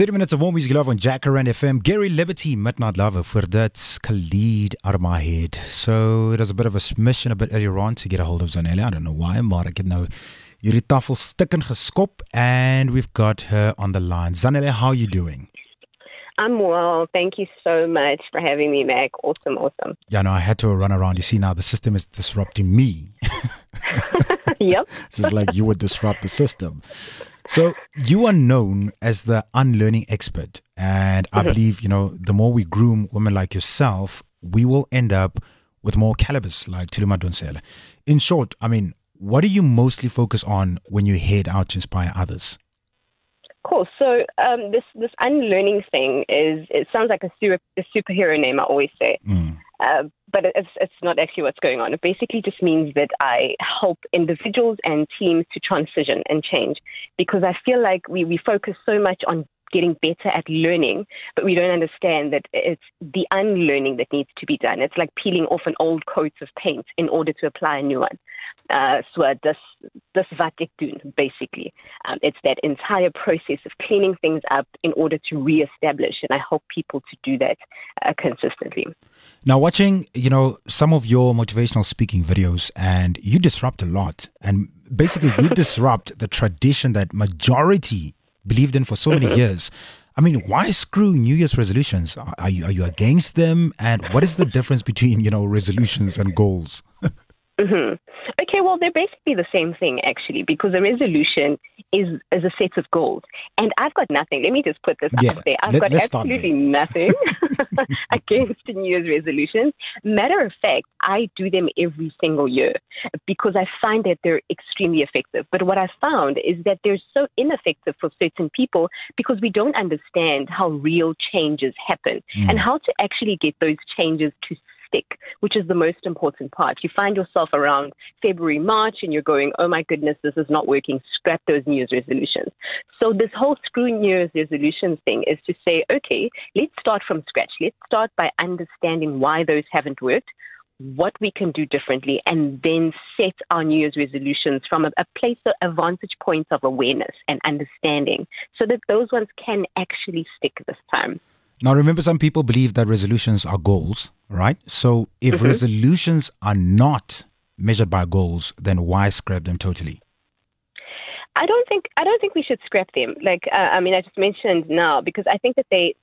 30 minutes of warm music love on Jacaranda FM. Gary Liberty, Midnight Lover, for that Khalid Armahed. So it was a bit of a mission a bit earlier on to get a hold of Zanele. I don't know why, maar ek het nou hierdie tafel en geskop and we've got her on the line. Zanele, how are you doing? I'm well. Thank you so much for having me, Mac. Awesome, awesome. Yeah, no, I had to run around. You see, now the system is disrupting me. yep. it's just like you would disrupt the system. So you are known as the unlearning expert, and I mm-hmm. believe you know the more we groom women like yourself, we will end up with more calibers like Thuli Madonsela. In short, I mean, what do you mostly focus on when you head out to inspire others? Cool. So um, this this unlearning thing is it sounds like a, super, a superhero name. I always say. Mm. Uh, but it's, it's not actually what's going on. It basically just means that I help individuals and teams to transition and change because I feel like we, we focus so much on getting better at learning, but we don't understand that it's the unlearning that needs to be done. It's like peeling off an old coat of paint in order to apply a new one. Uh, so this this wat ek doen, basically. Um, it's that entire process of cleaning things up in order to reestablish, and I hope people to do that uh, consistently. Now, watching, you know, some of your motivational speaking videos, and you disrupt a lot, and basically you disrupt the tradition that majority believed in for so many years. I mean, why screw New Year's resolutions? Are you, are you against them? And what is the difference between, you know, resolutions and goals? mm-hmm. Okay, well, they're basically the same thing, actually, because a resolution is, is a set of goals. And I've got nothing. Let me just put this yeah, out there. I've let, got absolutely nothing against New Year's resolutions. Matter of fact, I do them every single year because I find that they're extremely effective. But what I found is that they're so ineffective for certain people because we don't understand how real changes happen mm. and how to actually get those changes to stick, which is the most important part. You find yourself around February, March, and you're going, oh my goodness, this is not working. Scrap those New Year's resolutions. So, this whole screw New Year's resolutions thing is to say, okay, let's start from scratch. Let's start by understanding why those haven't worked what we can do differently and then set our New Year's resolutions from a, a, place, a vantage point of awareness and understanding so that those ones can actually stick this time. Now, remember, some people believe that resolutions are goals, right? So, if mm-hmm. resolutions are not measured by goals, then why scrap them totally? I don't think I don't think we should scrap them. Like uh, I mean, I just mentioned now because I think that they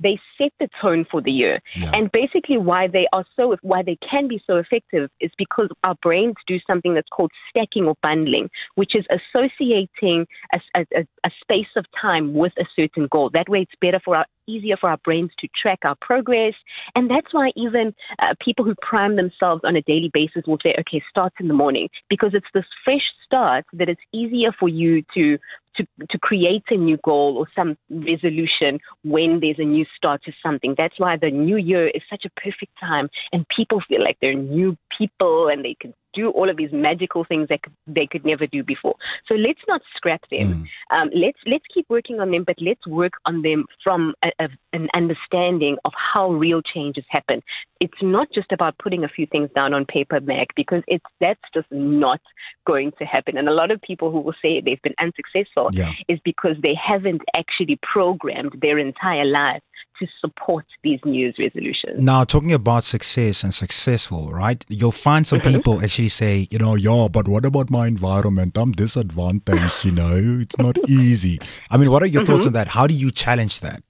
they set the tone for the year. Yeah. And basically why they are so why they can be so effective is because our brains do something that's called stacking or bundling, which is associating a, a, a space of time with a certain goal. That way it's better for our easier for our brains to track our progress. And that's why even uh, people who prime themselves on a daily basis will say, okay, start in the morning, because it's this fresh start that it's easier for you to to, to create a new goal or some resolution when there's a new start to something. That's why the new year is such a perfect time and people feel like they're new people and they can do all of these magical things that they could never do before. So let's not scrap them. Mm. Um, let's let's keep working on them, but let's work on them from a, a, an understanding of how real changes happen. It's not just about putting a few things down on paper, Mac, because it's that's just not going to happen. And a lot of people who will say they've been unsuccessful yeah. is because they haven't actually programmed their entire life to support these New Year's resolutions. Now, talking about success and successful, right? You'll find some mm-hmm. people actually say, you know, yeah, but what about my environment? I'm disadvantaged, you know, it's not easy. I mean, what are your mm-hmm. thoughts on that? How do you challenge that?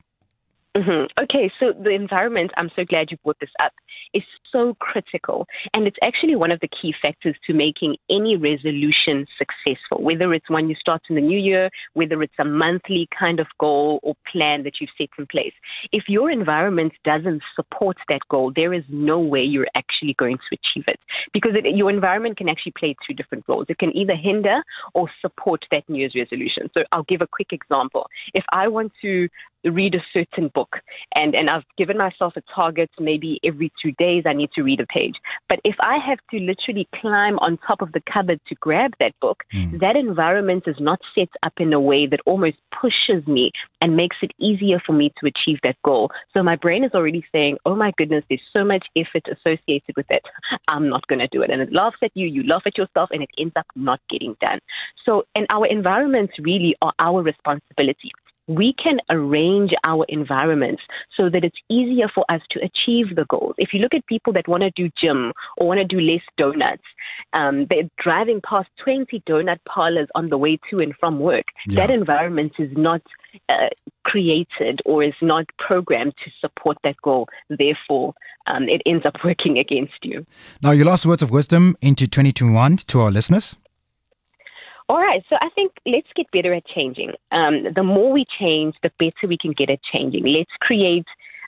Mm-hmm. Okay, so the environment, I'm so glad you brought this up is so critical. And it's actually one of the key factors to making any resolution successful, whether it's one you start in the new year, whether it's a monthly kind of goal or plan that you've set in place. If your environment doesn't support that goal, there is no way you're actually going to achieve it because it, your environment can actually play two different roles. It can either hinder or support that New Year's resolution. So I'll give a quick example. If I want to read a certain book and, and I've given myself a target maybe every two days I need to read a page. But if I have to literally climb on top of the cupboard to grab that book, mm. that environment is not set up in a way that almost pushes me and makes it easier for me to achieve that goal. So my brain is already saying, oh my goodness, there's so much effort associated with it. I'm not going to do it. And it laughs at you, you laugh at yourself, and it ends up not getting done. So, and our environments really are our responsibility we can arrange our environments so that it's easier for us to achieve the goals. If you look at people that want to do gym or want to do less donuts, um, they're driving past 20 donut parlors on the way to and from work. Yeah. That environment is not uh, created or is not programmed to support that goal. Therefore, um, it ends up working against you. Now, your last words of wisdom into 2021 to our listeners. All right, so I think let's get better at changing. Um, the more we change, the better we can get at changing. Let's create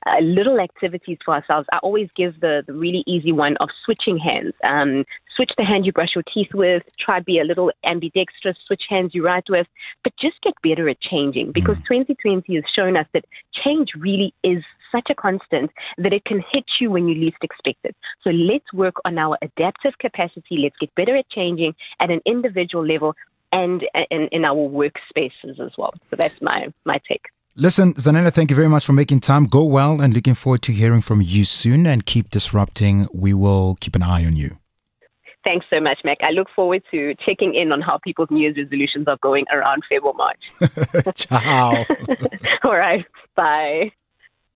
uh, little activities for ourselves. I always give the, the really easy one of switching hands. Um, switch the hand you brush your teeth with, try be a little ambidextrous, switch hands you write with, but just get better at changing because mm. 2020 has shown us that change really is such a constant that it can hit you when you least expect it. So let's work on our adaptive capacity. Let's get better at changing at an individual level and in, in our workspaces as well. So that's my, my take. Listen, Zanele, thank you very much for making time. Go well and looking forward to hearing from you soon and keep disrupting. We will keep an eye on you. Thanks so much, Mac. I look forward to checking in on how people's New Year's resolutions are going around February, March. Ciao. All right. Bye.